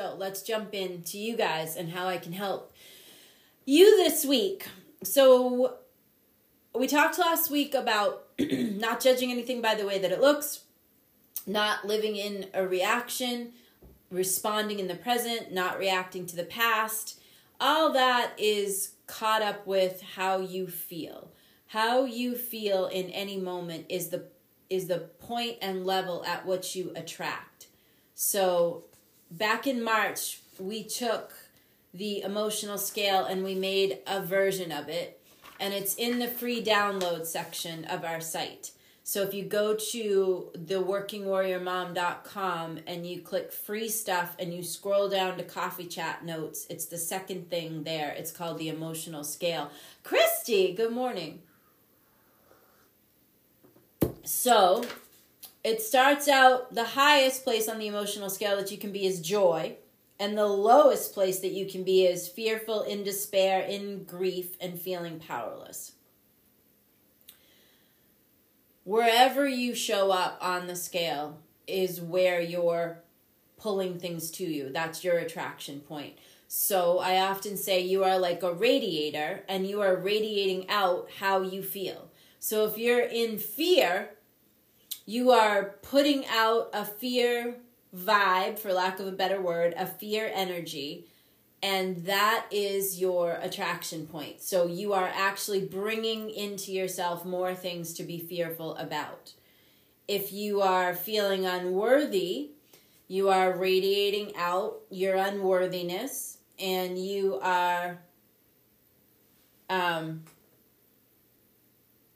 So let's jump into you guys and how I can help you this week. So we talked last week about not judging anything by the way that it looks, not living in a reaction, responding in the present, not reacting to the past. All that is caught up with how you feel. How you feel in any moment is the is the point and level at which you attract. So back in March, we took the emotional scale and we made a version of it and it's in the free download section of our site. So if you go to theworkingwarriormom.com and you click free stuff and you scroll down to coffee chat notes, it's the second thing there. It's called the emotional scale. Christy, good morning. So it starts out the highest place on the emotional scale that you can be is joy. And the lowest place that you can be is fearful, in despair, in grief, and feeling powerless. Wherever you show up on the scale is where you're pulling things to you. That's your attraction point. So I often say you are like a radiator and you are radiating out how you feel. So if you're in fear, you are putting out a fear vibe, for lack of a better word, a fear energy, and that is your attraction point. So you are actually bringing into yourself more things to be fearful about. If you are feeling unworthy, you are radiating out your unworthiness and you are um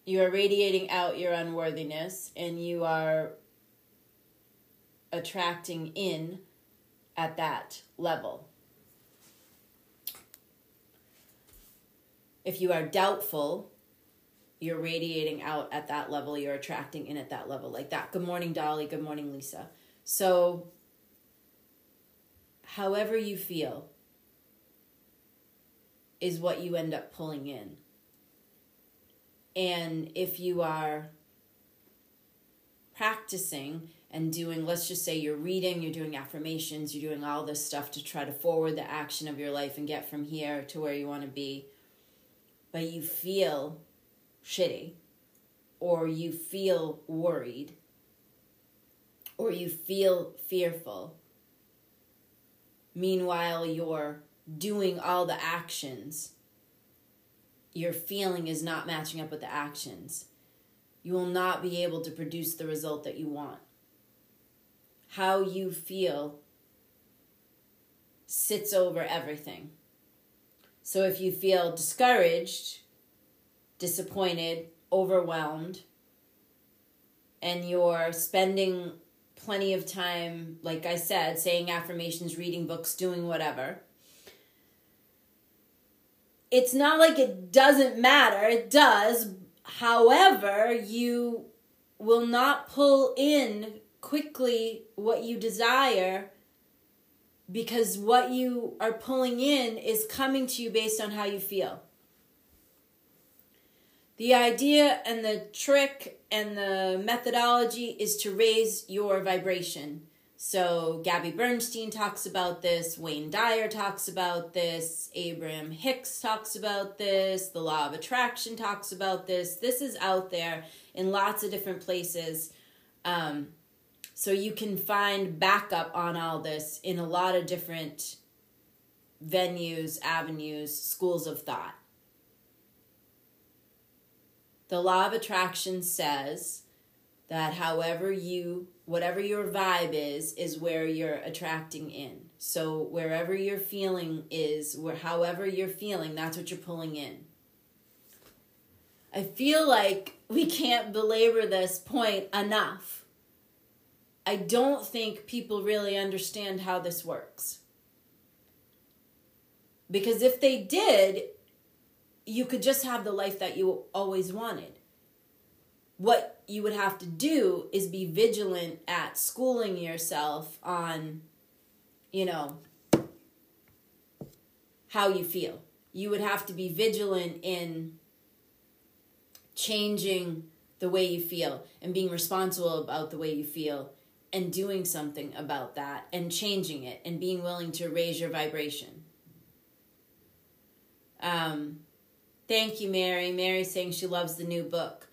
you are radiating out your unworthiness and you are attracting in at that level. If you are doubtful, you're radiating out at that level, you're attracting in at that level, like that. Good morning, Dolly. Good morning, Lisa. So, however you feel is what you end up pulling in. And if you are practicing and doing, let's just say you're reading, you're doing affirmations, you're doing all this stuff to try to forward the action of your life and get from here to where you want to be, but you feel shitty, or you feel worried, or you feel fearful. Meanwhile, you're doing all the actions your feeling is not matching up with the actions, you will not be able to produce the result that you want. How you feel sits over everything. So if you feel discouraged, disappointed, overwhelmed, and you're spending plenty of time, like I said, saying affirmations, reading books, doing whatever, it's not like it doesn't matter. It does. However, you will not pull in quickly what you desire because what you are pulling in is coming to you based on how you feel. The idea and the trick and the methodology is to raise your vibration. So Gabby Bernstein talks about this, Wayne Dyer talks about this, Abraham Hicks talks about this, the law of attraction talks about this. This is out there in lots of different places. Um, so you can find backup on all this in a lot of different venues, avenues, schools of thought. The law of attraction says that however you whatever your vibe is is where you're attracting in. So wherever your feeling is where however you're feeling that's what you're pulling in. I feel like we can't belabor this point enough. I don't think people really understand how this works. Because if they did you could just have the life that you always wanted what you would have to do is be vigilant at schooling yourself on, you know, how you feel. You would have to be vigilant in changing the way you feel and being responsible about the way you feel and doing something about that and changing it and being willing to raise your vibration. Um, thank you, Mary. Mary saying she loves the new book.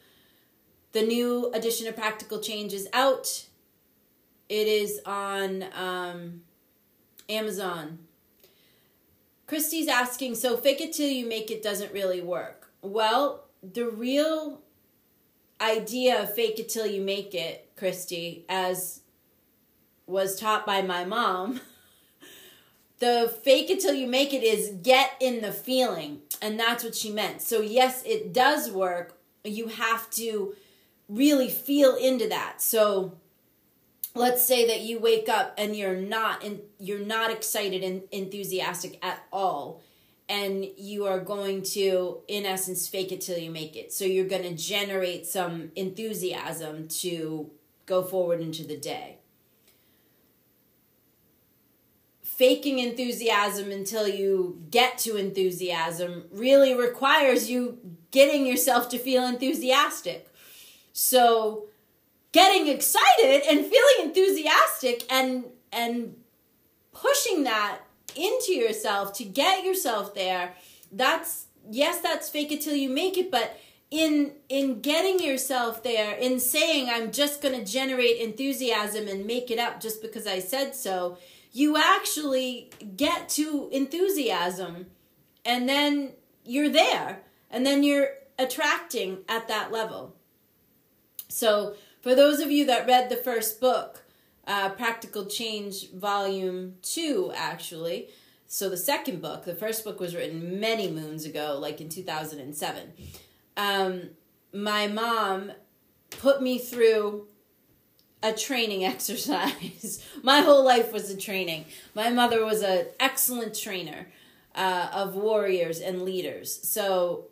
The new edition of Practical Change is out. It is on um, Amazon. Christy's asking, so fake it till you make it doesn't really work. Well, the real idea of fake it till you make it, Christy, as was taught by my mom, the fake it till you make it is get in the feeling. And that's what she meant. So, yes, it does work. You have to really feel into that. So, let's say that you wake up and you're not and you're not excited and enthusiastic at all and you are going to in essence fake it till you make it. So you're going to generate some enthusiasm to go forward into the day. Faking enthusiasm until you get to enthusiasm really requires you getting yourself to feel enthusiastic so getting excited and feeling enthusiastic and and pushing that into yourself to get yourself there that's yes that's fake it till you make it but in in getting yourself there in saying i'm just going to generate enthusiasm and make it up just because i said so you actually get to enthusiasm and then you're there and then you're attracting at that level so for those of you that read the first book, uh, Practical Change Volume 2, actually, so the second book, the first book was written many moons ago, like in 2007. Um, my mom put me through a training exercise. my whole life was a training. My mother was an excellent trainer uh, of warriors and leaders. So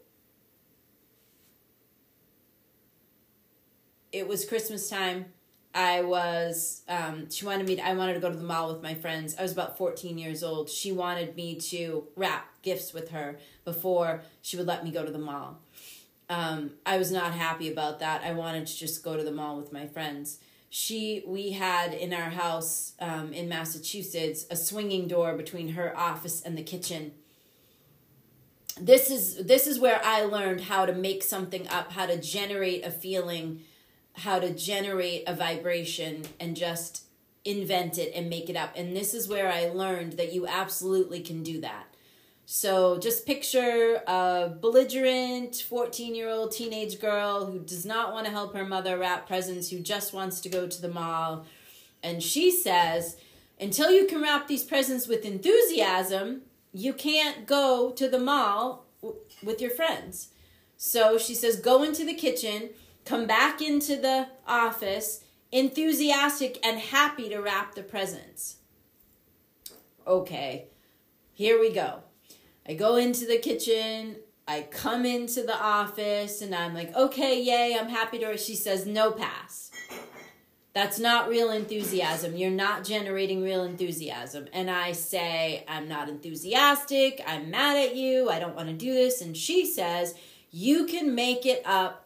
it was Christmas time. I was um, she wanted me to, I wanted to go to the mall with my friends. I was about 14 years old. She wanted me to wrap gifts with her before she would let me go to the mall. Um, I was not happy about that. I wanted to just go to the mall with my friends. She we had in our house um, in Massachusetts a swinging door between her office and the kitchen. This is this is where I learned how to make something up, how to generate a feeling how to generate a vibration and just invent it and make it up. And this is where I learned that you absolutely can do that. So just picture a belligerent 14 year old teenage girl who does not want to help her mother wrap presents, who just wants to go to the mall. And she says, until you can wrap these presents with enthusiasm, you can't go to the mall w- with your friends. So she says, go into the kitchen come back into the office enthusiastic and happy to wrap the presents. Okay, here we go. I go into the kitchen, I come into the office, and I'm like, okay, yay, I'm happy to. She says, no pass. That's not real enthusiasm. You're not generating real enthusiasm. And I say, I'm not enthusiastic. I'm mad at you. I don't want to do this. And she says, you can make it up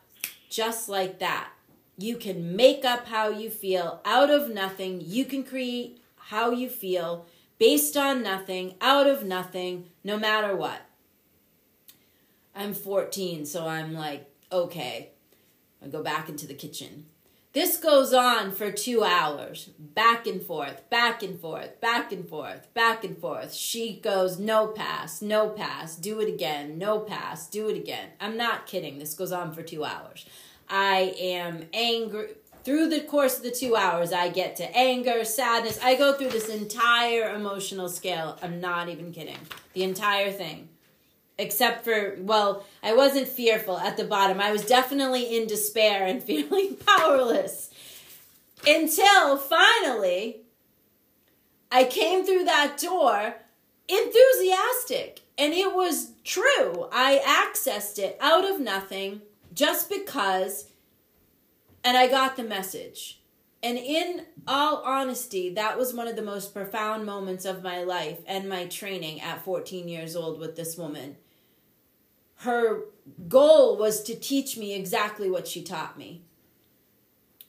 just like that. You can make up how you feel out of nothing. You can create how you feel based on nothing, out of nothing, no matter what. I'm 14, so I'm like, okay. I go back into the kitchen. This goes on for two hours, back and forth, back and forth, back and forth, back and forth. She goes, no pass, no pass, do it again, no pass, do it again. I'm not kidding. This goes on for two hours. I am angry. Through the course of the two hours, I get to anger, sadness. I go through this entire emotional scale. I'm not even kidding. The entire thing except for well i wasn't fearful at the bottom. I was definitely in despair and feeling powerless. Until finally i came through that door enthusiastic and it was true. I accessed it out of nothing just because and i got the message and in all honesty, that was one of the most profound moments of my life and my training at 14 years old with this woman her goal was to teach me exactly what she taught me,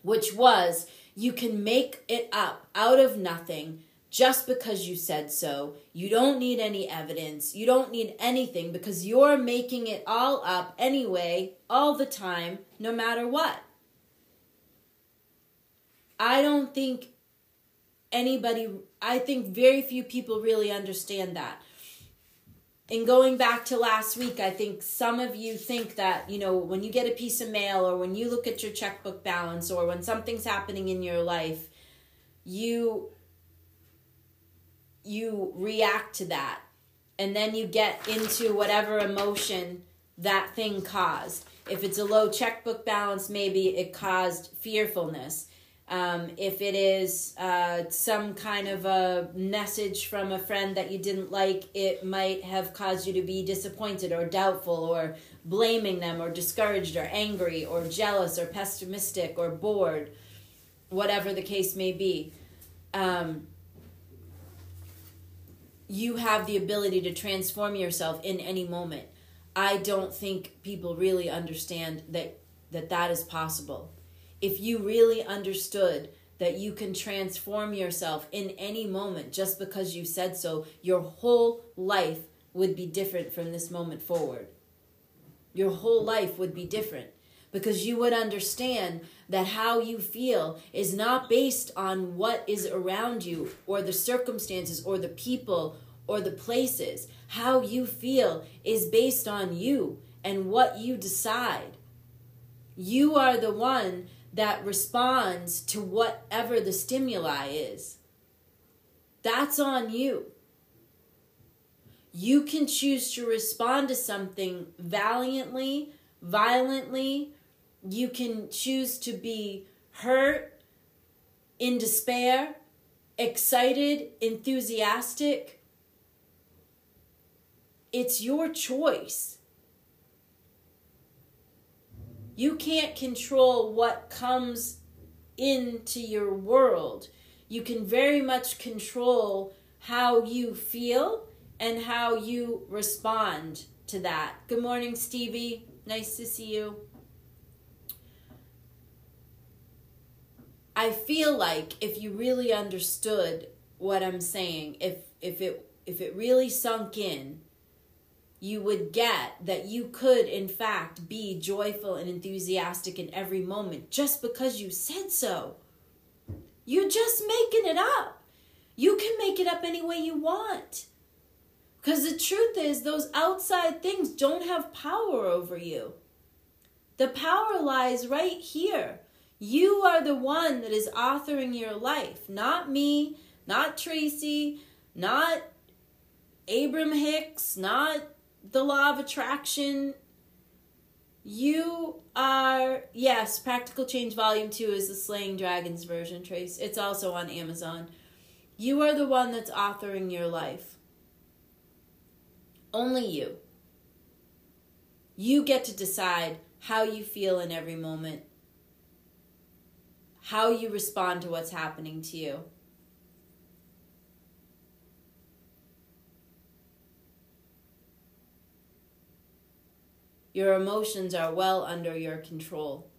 which was You can make it up out of nothing just because you said so. You don't need any evidence. You don't need anything because you're making it all up anyway, all the time, no matter what. I don't think anybody, I think very few people really understand that. And going back to last week, I think some of you think that, you know, when you get a piece of mail or when you look at your checkbook balance or when something's happening in your life, you you react to that and then you get into whatever emotion that thing caused. If it's a low checkbook balance, maybe it caused fearfulness. Um, if it is uh, some kind of a message from a friend that you didn't like, it might have caused you to be disappointed or doubtful or blaming them or discouraged or angry or jealous or pessimistic or bored, whatever the case may be. Um, you have the ability to transform yourself in any moment. I don't think people really understand that that, that is possible if you really understood that you can transform yourself in any moment just because you said so, your whole life would be different from this moment forward. Your whole life would be different because you would understand that how you feel is not based on what is around you or the circumstances or the people or the places. How you feel is based on you and what you decide. You are the one that responds to whatever the stimuli is. That's on you. You can choose to respond to something valiantly, violently. You can choose to be hurt, in despair, excited, enthusiastic. It's your choice. You can't control what comes into your world. You can very much control how you feel and how you respond to that. Good morning, Stevie. Nice to see you. I feel like if you really understood what I'm saying, if if it if it really sunk in, you would get that you could, in fact, be joyful and enthusiastic in every moment just because you said so. You're just making it up. You can make it up any way you want. Because the truth is, those outside things don't have power over you. The power lies right here. You are the one that is authoring your life, not me, not Tracy, not Abraham Hicks, not the law of attraction you are yes practical change volume 2 is the slaying dragons version trace. It's also on amazon. You are the one that's authoring your life. Only you. You get to decide how you feel in every moment how you respond to what's happening to you Your emotions are well under your control.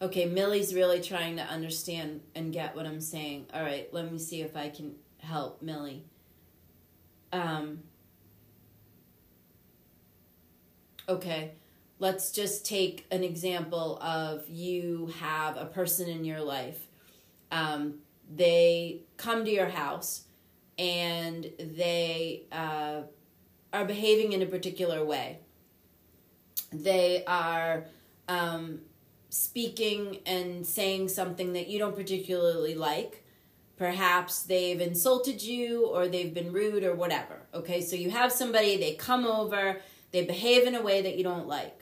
Okay, Millie's really trying to understand and get what I'm saying. All right, let me see if I can help Millie. Um, okay, let's just take an example of you have a person in your life. Um, they come to your house and they uh, are behaving in a particular way. They are um, speaking and saying something that you don't particularly like. Perhaps they've insulted you or they've been rude or whatever. Okay, so you have somebody, they come over, they behave in a way that you don't like.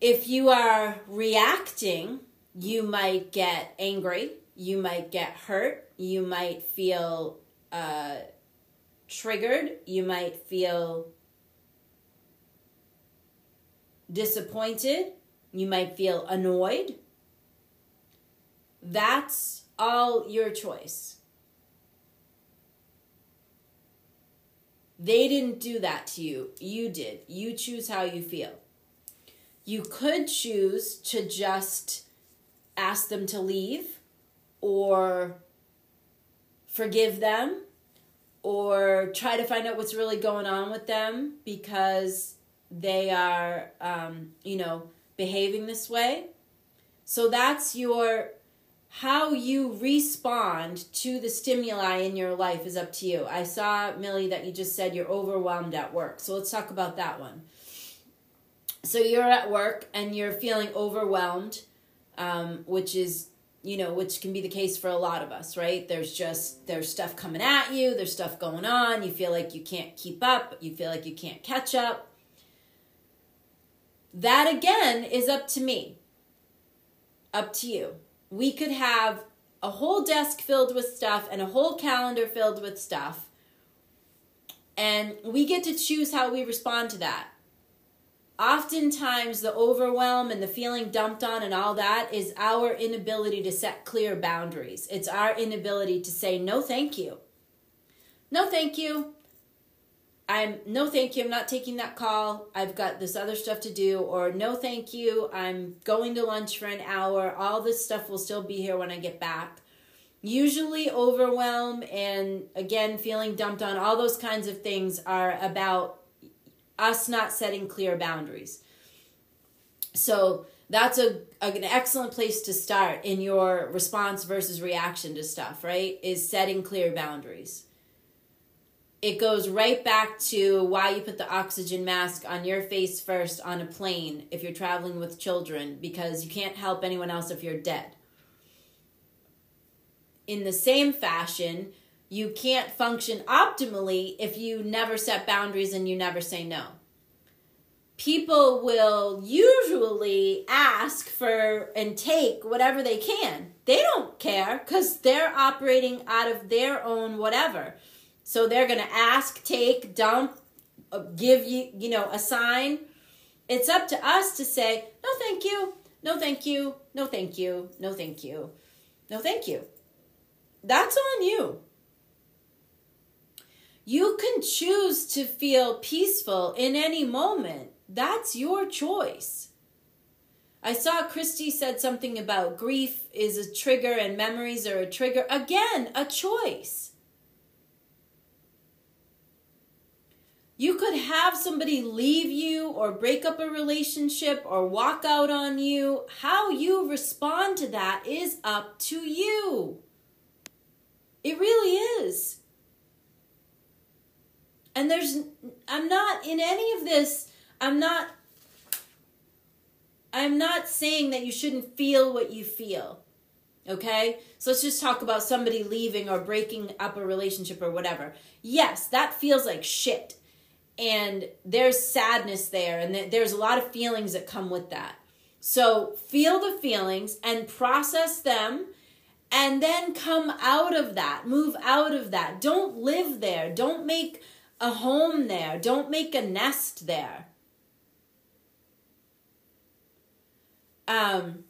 If you are reacting, you might get angry, you might get hurt, you might feel uh, triggered, you might feel disappointed, you might feel annoyed. That's all your choice. They didn't do that to you. You did. You choose how you feel. You could choose to just ask them to leave or forgive them or try to find out what's really going on with them because they are, um, you know, behaving this way. So that's your how you respond to the stimuli in your life is up to you. I saw, Millie, that you just said you're overwhelmed at work. So let's talk about that one. So you're at work and you're feeling overwhelmed, um, which is, you know, which can be the case for a lot of us, right? There's just, there's stuff coming at you, there's stuff going on, you feel like you can't keep up, you feel like you can't catch up. That again is up to me, up to you we could have a whole desk filled with stuff and a whole calendar filled with stuff. And we get to choose how we respond to that. Oftentimes, the overwhelm and the feeling dumped on and all that is our inability to set clear boundaries. It's our inability to say, no, thank you. No, thank you. I'm no thank you, I'm not taking that call. I've got this other stuff to do or no thank you, I'm going to lunch for an hour. All this stuff will still be here when I get back. Usually overwhelm and again feeling dumped on all those kinds of things are about us not setting clear boundaries. So that's a, an excellent place to start in your response versus reaction to stuff, right? Is setting clear boundaries it goes right back to why you put the oxygen mask on your face first on a plane if you're traveling with children because you can't help anyone else if you're dead. In the same fashion, you can't function optimally if you never set boundaries and you never say no. People will usually ask for and take whatever they can. They don't care because they're operating out of their own whatever so they're going to ask, take, dump, uh, give you, you know, assign. It's up to us to say, no, thank you. No, thank you. No, thank you. No, thank you. No, thank you. That's on you. You can choose to feel peaceful in any moment. That's your choice. I saw Christy said something about grief is a trigger and memories are a trigger. Again, a choice. You could have somebody leave you or break up a relationship or walk out on you. How you respond to that is up to you. It really is. And there's, I'm not in any of this, I'm not, I'm not saying that you shouldn't feel what you feel. Okay? So let's just talk about somebody leaving or breaking up a relationship or whatever. Yes, that feels like shit and there's sadness there and there's a lot of feelings that come with that so feel the feelings and process them and then come out of that move out of that don't live there don't make a home there don't make a nest there um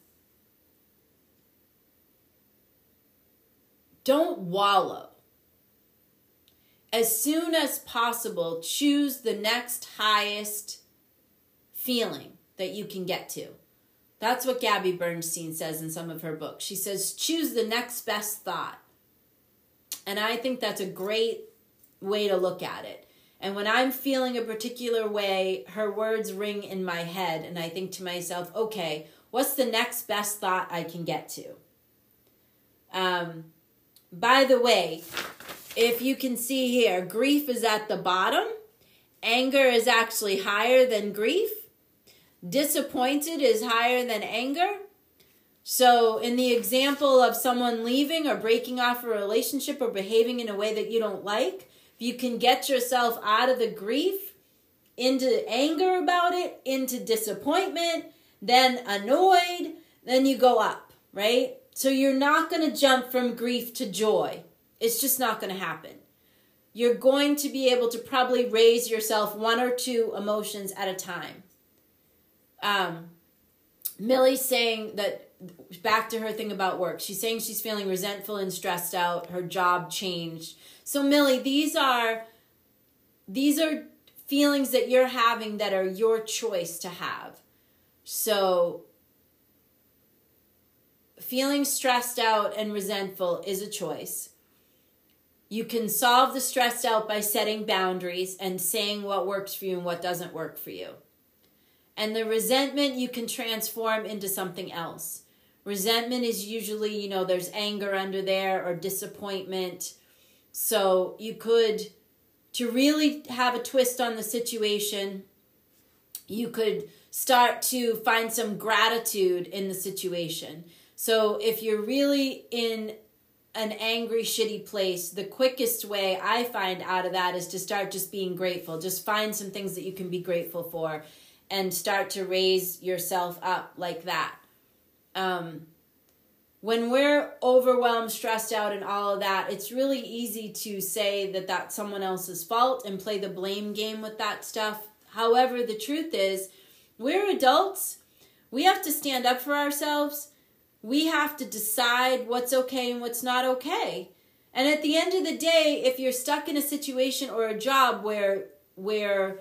don't wallow as soon as possible, choose the next highest feeling that you can get to. That's what Gabby Bernstein says in some of her books. She says, choose the next best thought. And I think that's a great way to look at it. And when I'm feeling a particular way, her words ring in my head, and I think to myself, okay, what's the next best thought I can get to? Um, by the way, if you can see here, grief is at the bottom. Anger is actually higher than grief. Disappointed is higher than anger. So, in the example of someone leaving or breaking off a relationship or behaving in a way that you don't like, if you can get yourself out of the grief into anger about it, into disappointment, then annoyed, then you go up, right? So, you're not going to jump from grief to joy. It's just not going to happen. You're going to be able to probably raise yourself one or two emotions at a time. Um, Millie's saying that back to her thing about work. She's saying she's feeling resentful and stressed out. Her job changed. So Millie, these are these are feelings that you're having that are your choice to have. So, feeling stressed out and resentful is a choice. You can solve the stressed out by setting boundaries and saying what works for you and what doesn't work for you. And the resentment you can transform into something else. Resentment is usually, you know, there's anger under there or disappointment. So you could, to really have a twist on the situation, you could start to find some gratitude in the situation. So if you're really in an angry, shitty place, the quickest way I find out of that is to start just being grateful. Just find some things that you can be grateful for and start to raise yourself up like that. Um, when we're overwhelmed, stressed out, and all of that, it's really easy to say that that's someone else's fault and play the blame game with that stuff. However, the truth is, we're adults. We have to stand up for ourselves we have to decide what's okay and what's not okay. And at the end of the day, if you're stuck in a situation or a job where where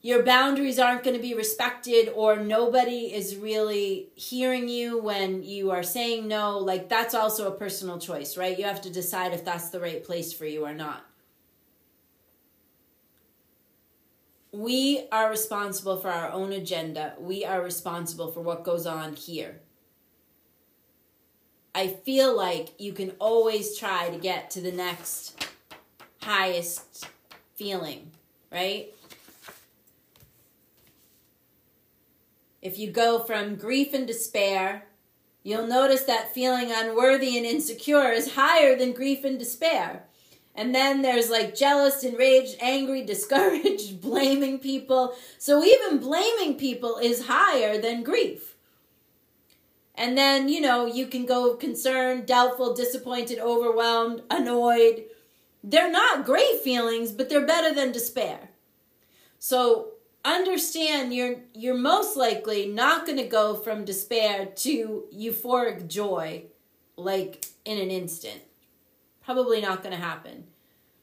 your boundaries aren't going to be respected or nobody is really hearing you when you are saying no, like that's also a personal choice, right? You have to decide if that's the right place for you or not. We are responsible for our own agenda. We are responsible for what goes on here. I feel like you can always try to get to the next highest feeling, right? If you go from grief and despair, you'll notice that feeling unworthy and insecure is higher than grief and despair. And then there's like jealous, enraged, angry, discouraged, blaming people. So even blaming people is higher than grief. And then, you know, you can go concerned, doubtful, disappointed, overwhelmed, annoyed. They're not great feelings, but they're better than despair. So understand you're you're most likely not going to go from despair to euphoric joy like in an instant. Probably not going to happen.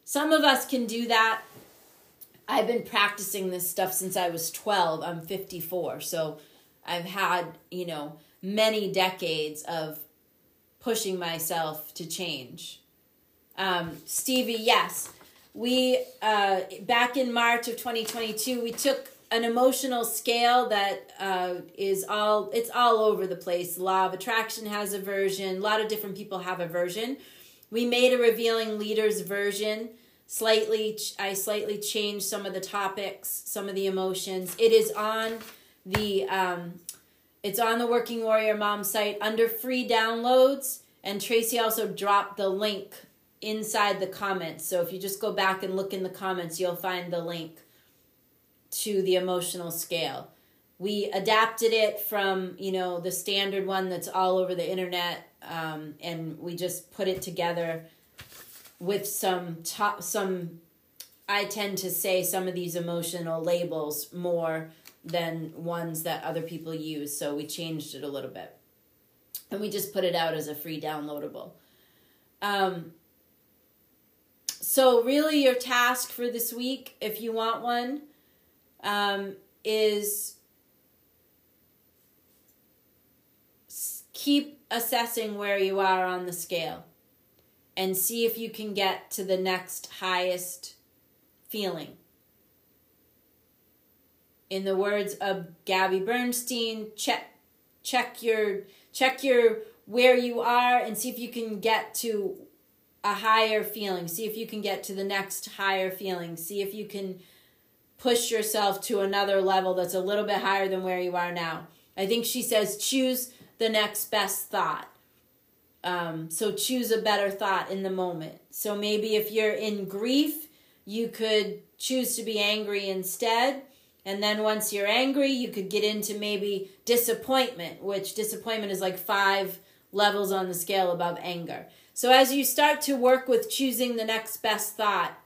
Some of us can do that. I've been practicing this stuff since I was 12. I'm 54. So I've had, you know, many decades of pushing myself to change. Um, Stevie, yes, we uh, back in March of 2022, we took an emotional scale that uh, is all it's all over the place. Law of attraction has a version. A lot of different people have a version. We made a revealing leaders version. Slightly, I slightly changed some of the topics, some of the emotions. It is on the um, it's on the Working Warrior Mom site under free downloads. And Tracy also dropped the link inside the comments. So if you just go back and look in the comments, you'll find the link to the emotional scale. We adapted it from, you know, the standard one that's all over the internet, um, and we just put it together with some top, some. I tend to say some of these emotional labels more than ones that other people use. So we changed it a little bit. And we just put it out as a free downloadable. Um, so, really, your task for this week, if you want one, um, is keep assessing where you are on the scale and see if you can get to the next highest feeling in the words of Gabby Bernstein, check check your check your where you are and see if you can get to a higher feeling. See if you can get to the next higher feeling. See if you can push yourself to another level that's a little bit higher than where you are now. I think she says choose the next best thought. Um, so choose a better thought in the moment. So maybe if you're in grief, you could choose to be angry instead and then once you're angry, you could get into maybe disappointment, which disappointment is like five levels on the scale above anger. So as you start to work with choosing the next best thought,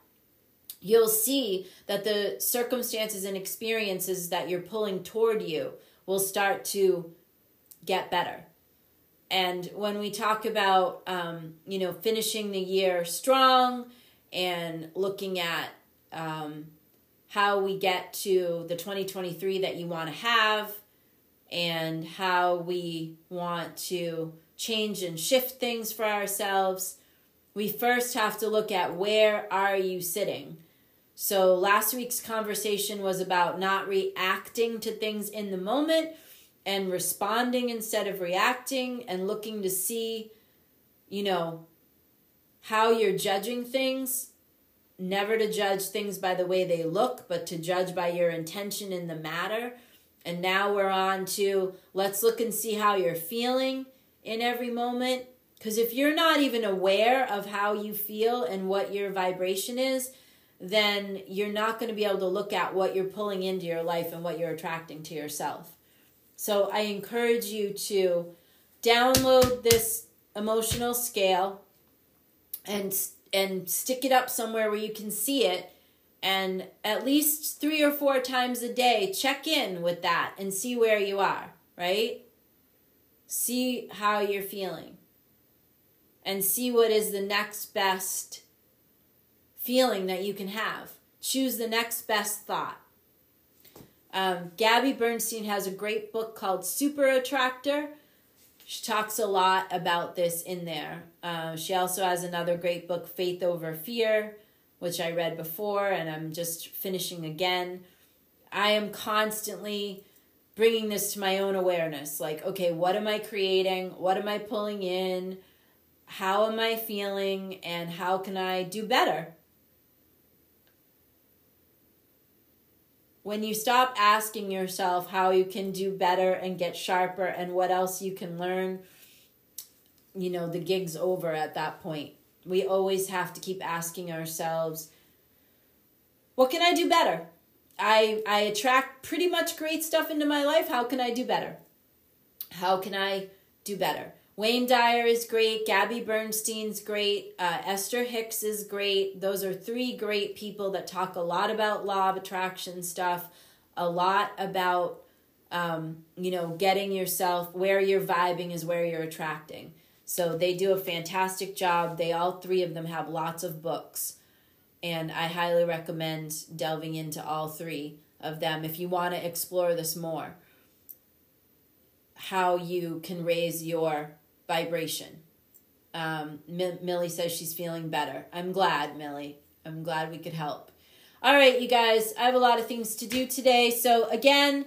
you'll see that the circumstances and experiences that you're pulling toward you will start to get better. And when we talk about, um, you know, finishing the year strong and looking at, um, how we get to the 2023 that you want to have. and how we want to change and shift things for ourselves, we first have to look at where are you sitting? So last week's conversation was about not reacting to things in the moment and responding instead of reacting and looking to see, you know, how you're judging things. Never to judge things by the way they look, but to judge by your intention in the matter. And now we're on to let's look and see how you're feeling in every moment. Because if you're not even aware of how you feel and what your vibration is, then you're not going to be able to look at what you're pulling into your life and what you're attracting to yourself. So I encourage you to download this emotional scale and and stick it up somewhere where you can see it and at least 3 or 4 times a day check in with that and see where you are, right? See how you're feeling. And see what is the next best feeling that you can have. Choose the next best thought. Um, Gabby Bernstein has a great book called Super Attractor. She talks a lot about this in there. Uh, she also has another great book, Faith Over Fear, which I read before and I'm just finishing again. I am constantly bringing this to my own awareness. Like, okay, what am I creating? What am I pulling in? How am I feeling? And how can I do better? When you stop asking yourself how you can do better and get sharper and what else you can learn, you know, the gig's over at that point. We always have to keep asking ourselves, what can I do better? I I attract pretty much great stuff into my life. How can I do better? How can I do better? Wayne Dyer is great. Gabby Bernstein's great. Uh, Esther Hicks is great. Those are three great people that talk a lot about law of attraction stuff, a lot about, um, you know, getting yourself where you're vibing is where you're attracting. So they do a fantastic job. They all three of them have lots of books. And I highly recommend delving into all three of them if you want to explore this more. How you can raise your vibration. Um, M- Millie says she's feeling better. I'm glad, Millie. I'm glad we could help. All right, you guys, I have a lot of things to do today. So, again,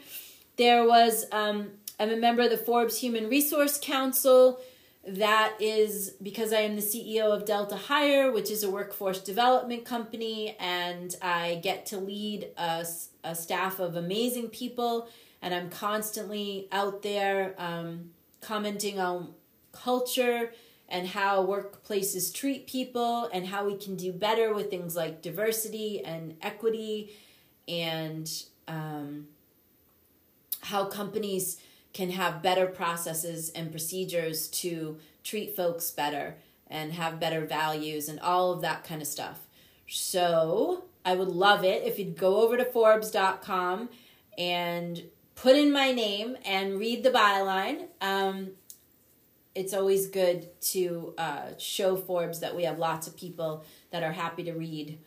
there was, um, I'm a member of the Forbes Human Resource Council. That is because I am the CEO of Delta Hire, which is a workforce development company, and I get to lead a, a staff of amazing people. And I'm constantly out there um, commenting on culture and how workplaces treat people and how we can do better with things like diversity and equity and um, how companies can have better processes and procedures to treat folks better and have better values and all of that kind of stuff. So I would love it if you'd go over to Forbes.com and put in my name and read the byline. Um, it's always good to uh, show Forbes that we have lots of people that are happy to read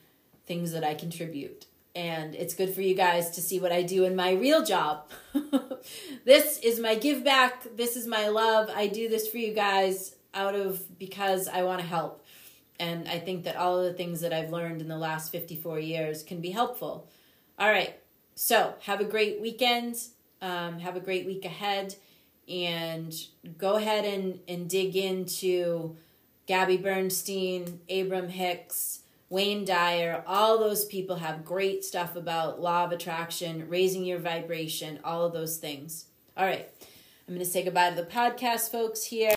things that I contribute. And it's good for you guys to see what I do in my real job. this is my give back. This is my love. I do this for you guys out of because I want to help. And I think that all of the things that I've learned in the last 54 years can be helpful. All right. So have a great weekend. Um, have a great week ahead and go ahead and, and dig into Gabby Bernstein, Abraham Hicks, Wayne Dyer, all those people have great stuff about law of attraction, raising your vibration, all of those things. All right. I'm going to say goodbye to the podcast folks here.